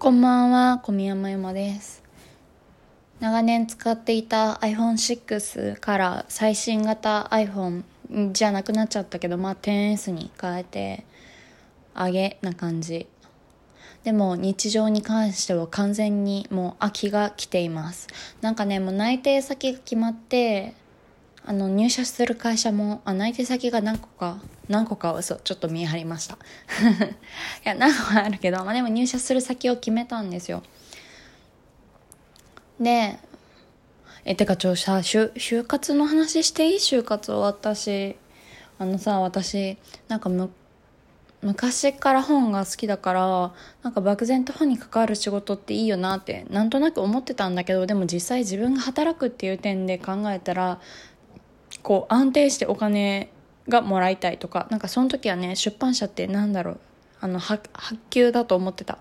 こんばんは、小宮山由真です。長年使っていた iPhone6 から最新型 iPhone じゃなくなっちゃったけど、まあ 10S に変えて、上げな感じ。でも日常に関しては完全にもう秋が来ています。なんかね、もう内定先が決まって、あの入社する会社もあ内定先が何個か何個かは嘘ちょっと見え張りました。いや何個かあるけど、まあ、でも入社する先を決めたんですよ。でえてかちょさ就就活の話していい？就活終わったし。あのさ私なんかむ昔から本が好きだからなんか漠然と本に関わる仕事っていいよなってなんとなく思ってたんだけどでも実際自分が働くっていう点で考えたらこう安定してお金がもらいたいとかなんかその時はね出版社ってなんだろうあの発給だと思ってた。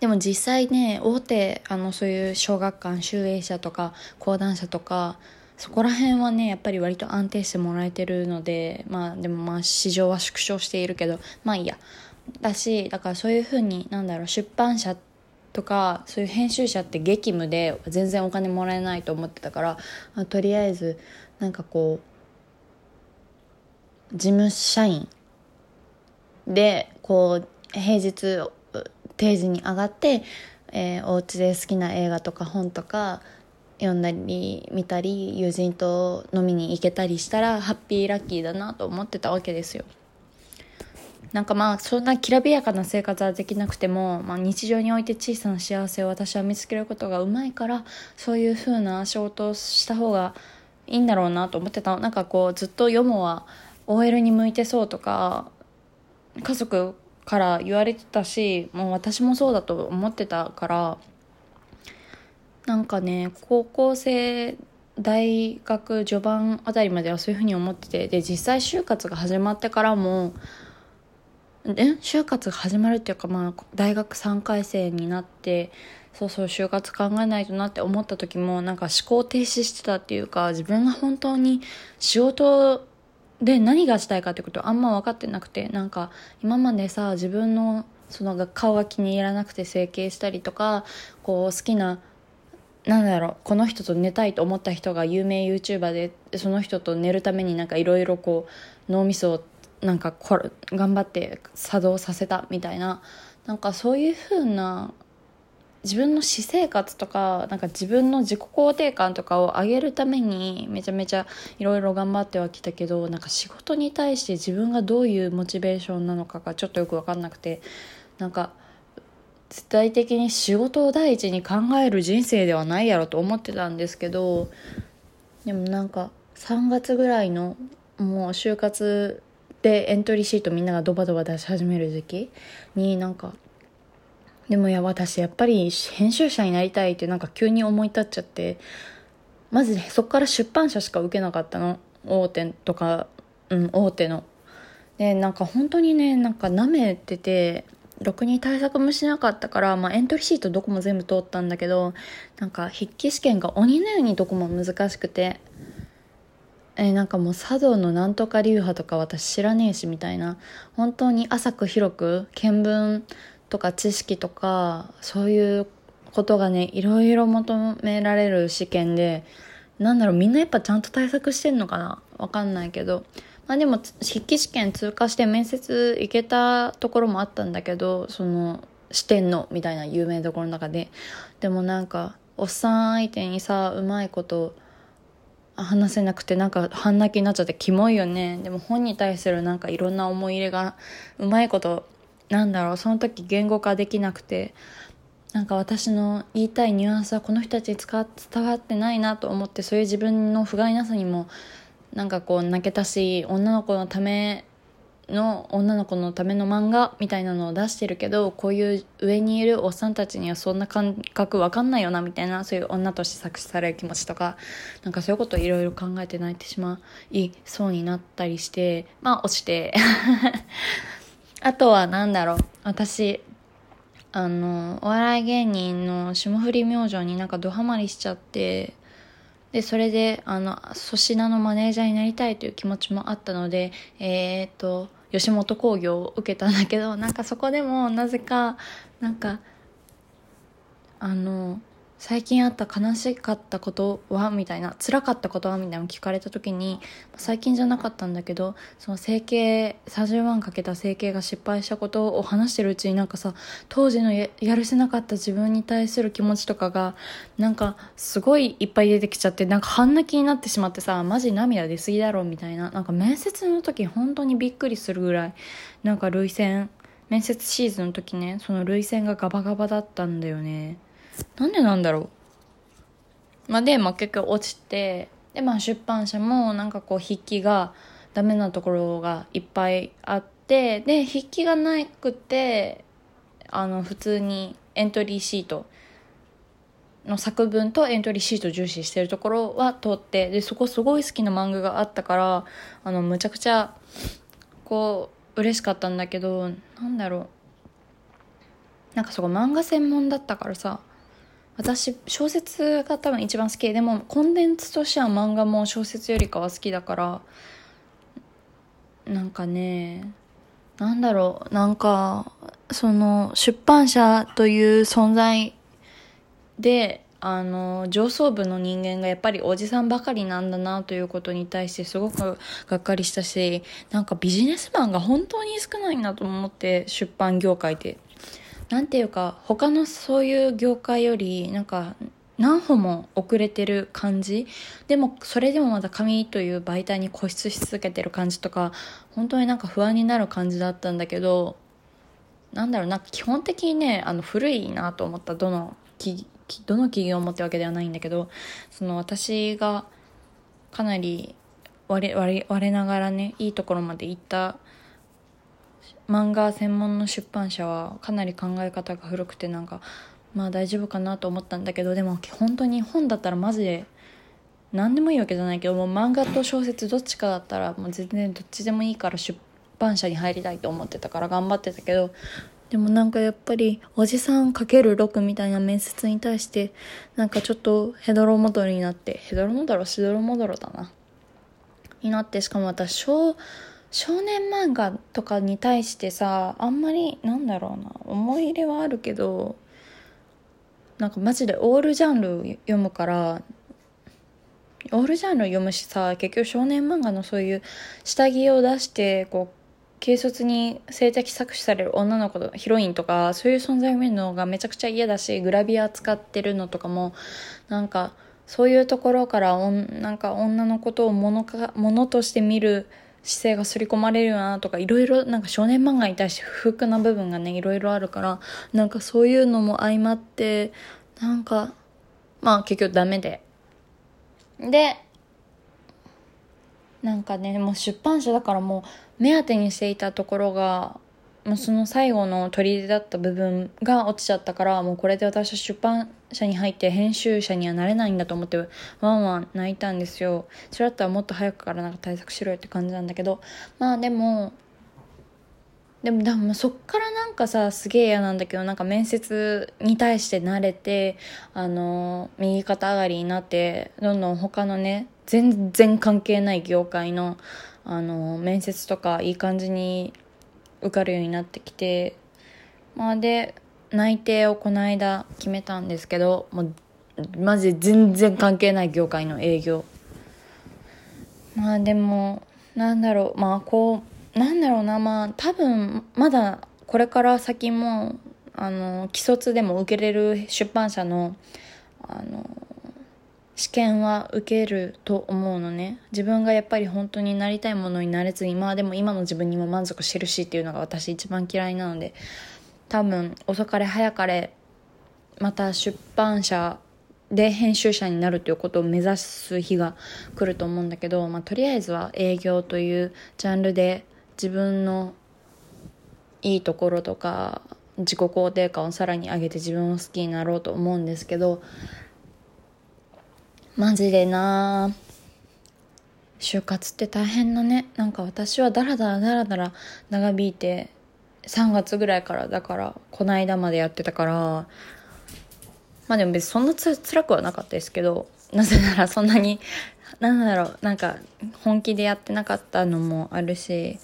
でも実際ね大手あのそういう小学館集英社とか講談社とかそこら辺はねやっぱり割と安定してもらえてるのでまあでもまあ市場は縮小しているけどまあいいや。だしだからそういうふうになんだろう出版社ってとかそういう編集者って激務で全然お金もらえないと思ってたからとりあえずなんかこう事務社員でこう平日定時に上がって、えー、お家で好きな映画とか本とか読んだり見たり友人と飲みに行けたりしたらハッピーラッキーだなと思ってたわけですよ。なんかまあそんなきらびやかな生活はできなくても、まあ、日常において小さな幸せを私は見つけることがうまいからそういう風な仕事をした方がいいんだろうなと思ってた。なんかこうずっとヨモは OL に向いてそうとか家族から言われてたしもう私もそうだと思ってたからなんかね高校生大学序盤あたりまではそういうふうに思っててで実際就活が始まってからもえ就活が始まるっていうか、まあ、大学3回生になってそうそう就活考えないとなって思った時もなんか思考停止してたっていうか自分が本当に仕事で何がしたいかってことあんま分かってなくてなんか今までさ自分のその顔が気に入らなくて整形したりとかこう好きななんだろうこの人と寝たいと思った人が有名 YouTuber でその人と寝るためになんかいろいろこう脳みそをなんかこれ頑張って作動させたみたいな。なんかそういう風な自分の私生活とかなんか自分の自己肯定感とかを上げるためにめちゃめちゃいろいろ頑張ってはきたけどなんか仕事に対して自分がどういうモチベーションなのかがちょっとよく分かんなくて。なんか絶対的に仕事を第一に考える人生ではないやろと思ってたんですけどでもなんか3月ぐらいのもう就活でエントリーシートみんながドバドバ出し始める時期になんかでもいや私やっぱり編集者になりたいってなんか急に思い立っちゃってまずそこから出版社しか受けなかったの。大手とかうん大手の。でなんか本当にねなんか舐めててろくに対策もしなかったから、まあ、エントリーシートどこも全部通ったんだけどなんか筆記試験が鬼のようにどこも難しくてえー、なんかもう茶道のなんとか流派とか私知らねえしみたいな。本当に浅く広く見聞とか知識とかそういうことがねいろいろ求められる試験でなんだろうみんなやっぱちゃんと対策してんのかな？わかんないけど。まあでも筆記試験通過して面接行けたところもあったんだけどその四天王みたいな有名どころの中で。でもなんかおっさん相手にさうまいこと話せなくてなんか半泣きになっちゃってキモいよね。でも本に対するなんかいろんな思い入れがうまいことなんだろう。その時言語化できなくてなんか私の言いたいニュアンスはこの人たちに伝わってないなと思ってそういう自分の不甲斐なさにもなんかこう泣けたし女の子のための女の子のための漫画みたいなのを出してるけどこういう上にいるおっさんたちにはそんな感覚わかんないよなみたいなそういう女として作詞される気持ちとかなんかそういうことをいろいろ考えて泣いてしまいそうになったりしてまあ落ちて。あとはなんだろう。私あのお笑い芸人の霜降り明星になんかドハマりしちゃってでそれであの粗品のマネージャーになりたいという気持ちもあったのでえー、っと吉本興業を受けたんだけどなんかそこでもなぜかなんかあの最近あった悲しかったことはみたいな辛かったことはみたいなの聞かれた時に最近じゃなかったんだけどその整形30万かけた整形が失敗したことを話してるうちになんかさ当時のやるせなかった自分に対する気持ちとかがなんかすごいいっぱい出てきちゃってなんか半泣きになってしまってさマジ涙出すぎだろみたいななんか面接の時本当にびっくりするぐらいなんか涙腺面接シーズンの時ねその涙腺がガバガバだったんだよね。なんでなんだろう。まあ、で、まあ、結局落ちて、で、まあ、出版社もなんかこう筆記がダメなところがいっぱいあって、で、筆記がなくて、あの、普通にエントリーシートの作文とエントリーシート重視してるところは通って、で、そこすごい好きな漫画があったから、あの、むちゃくちゃ、こう、嬉しかったんだけど、なんだろう。なんかそこ漫画専門だったからさ、私小説が多分一番好きでもコンテンツとしては漫画も小説よりかは好きだからなんかねなんだろうなんかその出版社という存在であの上層部の人間がやっぱりおじさんばかりなんだなということに対してすごくがっかりしたしなんかビジネスマンが本当に少ないなと思って出版業界で。なんていうか他のそういう業界よりなんか何歩も遅れてる感じ？でもそれでもまだ紙という媒体に固執し続けてる感じとか本当になんか不安になる感じだったんだけどなんだろうなんか基本的にねあの古いなと思ったどのどの企業もってわけではないんだけどその私がかなり割れ割れ割れながらねいいところまで行った漫画専門の出版社はかなり考え方が古くてなんかまあ大丈夫かなと思ったんだけどでも本当に本だったらマジで何でもいいわけじゃないけどもう漫画と小説どっちかだったらもう全然どっちでもいいから出版社に入りたいと思ってたから頑張ってたけどでもなんかやっぱりおじさん ×6 みたいな面接に対してなんかちょっとヘドロモドロになってヘドロモドロシドロモドロだな。になってしかも私小少年漫画とかに対してさあんまりなんだろうな思い入れはあるけどなんかマジでオールジャンル読むからオールジャンル読むしさ結局少年漫画のそういう下着を出してこう軽率に性的搾取される女の子ヒロインとかそういう存在を見るのがめちゃくちゃ嫌だしグラビア使ってるのとかもなんかそういうところからおんなんか女のことをものかものとして見る姿勢が刷り込まれるなとかいろいろなんか少年漫画に対して不服な部分がねいろいろあるからなんかそういうのも相まってなんかまあ結局ダメで。でなんかねもう出版社だからもう目当てにしていたところがもうその最後の砦だった部分が落ちちゃったからもうこれで私は出版社に入って編集者にはなれないんだと思ってワンワン泣いたんですよ。それだったらもっと早くからなんか対策しろよって感じなんだけどまあでもでもでもそっからなんかさすげえ嫌なんだけどなんか面接に対して慣れてあの右肩上がりになってどんどん他のね全然関係ない業界のあの面接とかいい感じに受かるようになってきてまあで内定をこの間決めたんですけどもうマジで全然関係ない業界の営業。まあでもなんだろうまあこうなんだろうなまあ多分まだこれから先もあの既卒でも受けれる出版社のあの試験は受けると思うのね。自分がやっぱり本当になりたいものになれずにまあでも今の自分にも満足してるしっていうのが私一番嫌いなので多分遅かれ早かれまた出版社で編集者になるということを目指す日が来ると思うんだけど、まあ、とりあえずは営業というジャンルで自分のいいところとか自己肯定感をさらに上げて自分を好きになろうと思うんですけどマジでな。就活って大変だね。なんか私はダラダラダラダラ長引いて3月ぐらいからだからこの間までやってたから。まあでも別にそんなつ辛くはなかったですけどなぜならそんなになんだろうなんか本気でやってなかったのもあるし。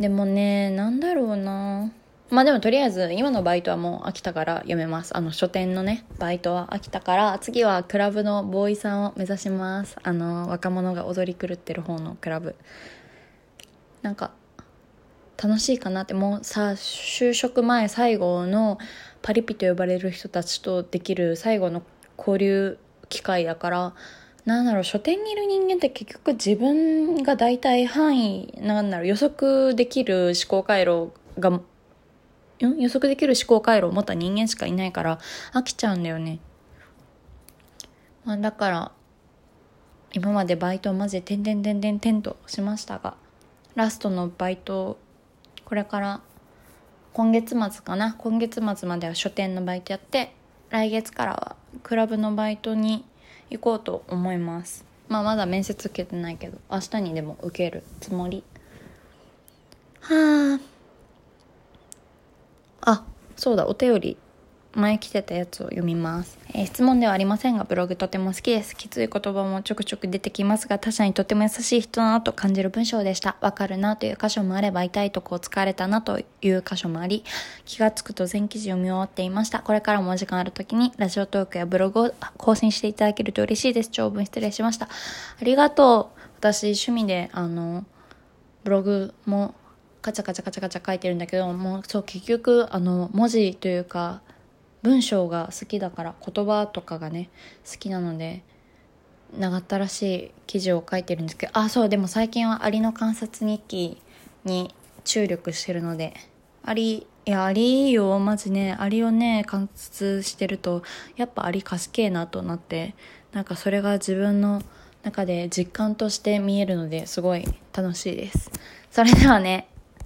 でもねなんだろうな。まあでもとりあえず今のバイトはもう飽きたから読めます。あの書店のねバイトは飽きたから次はクラブのボーイさんを目指します。あの若者が踊り狂ってる方のクラブ。なんか楽しいかなって。もうさ就職前最後のパリピと呼ばれる人たちとできる最後の交流機会だから。なんだろう書店にいる人間って結局自分が大体範囲なんだろう予測できる思考回路が予測できる思考回路を持った人間しかいないから飽きちゃうんだよね、まあ、だから今までバイトをマジで点々点々点としましたがラストのバイトこれから今月末かな？今月末までは書店のバイトやって来月からはクラブのバイトに行こうと思います。まあまだ面接受けてないけど明日にでも受けるつもり。はあ。あそうだお便り前来てたやつを読みます、えー、質問ではありませんがブログとても好きです。きつい言葉もちょくちょく出てきますが他者にとても優しい人だなと感じる文章でした。わかるなという箇所もあれば痛いとこを疲れたなという箇所もあり気がつくと全記事読み終わっていました。これからもお時間ある時にラジオトークやブログを更新していただけると嬉しいです。長文失礼しました。ありがとう。私趣味であのブログもカチャカチャカチャカチャ書いてるんだけどもうそう結局あの文字というか文章が好きだから言葉とかがね好きなので長ったらしい記事を書いてるんですけどあそうでも最近はアリの観察日記に注力してるのでアリいやアリよマジね。アリをね観察してるとやっぱアリ賢えなとなってなんかそれが自分の中で実感として見えるのですごい楽しいです。それではね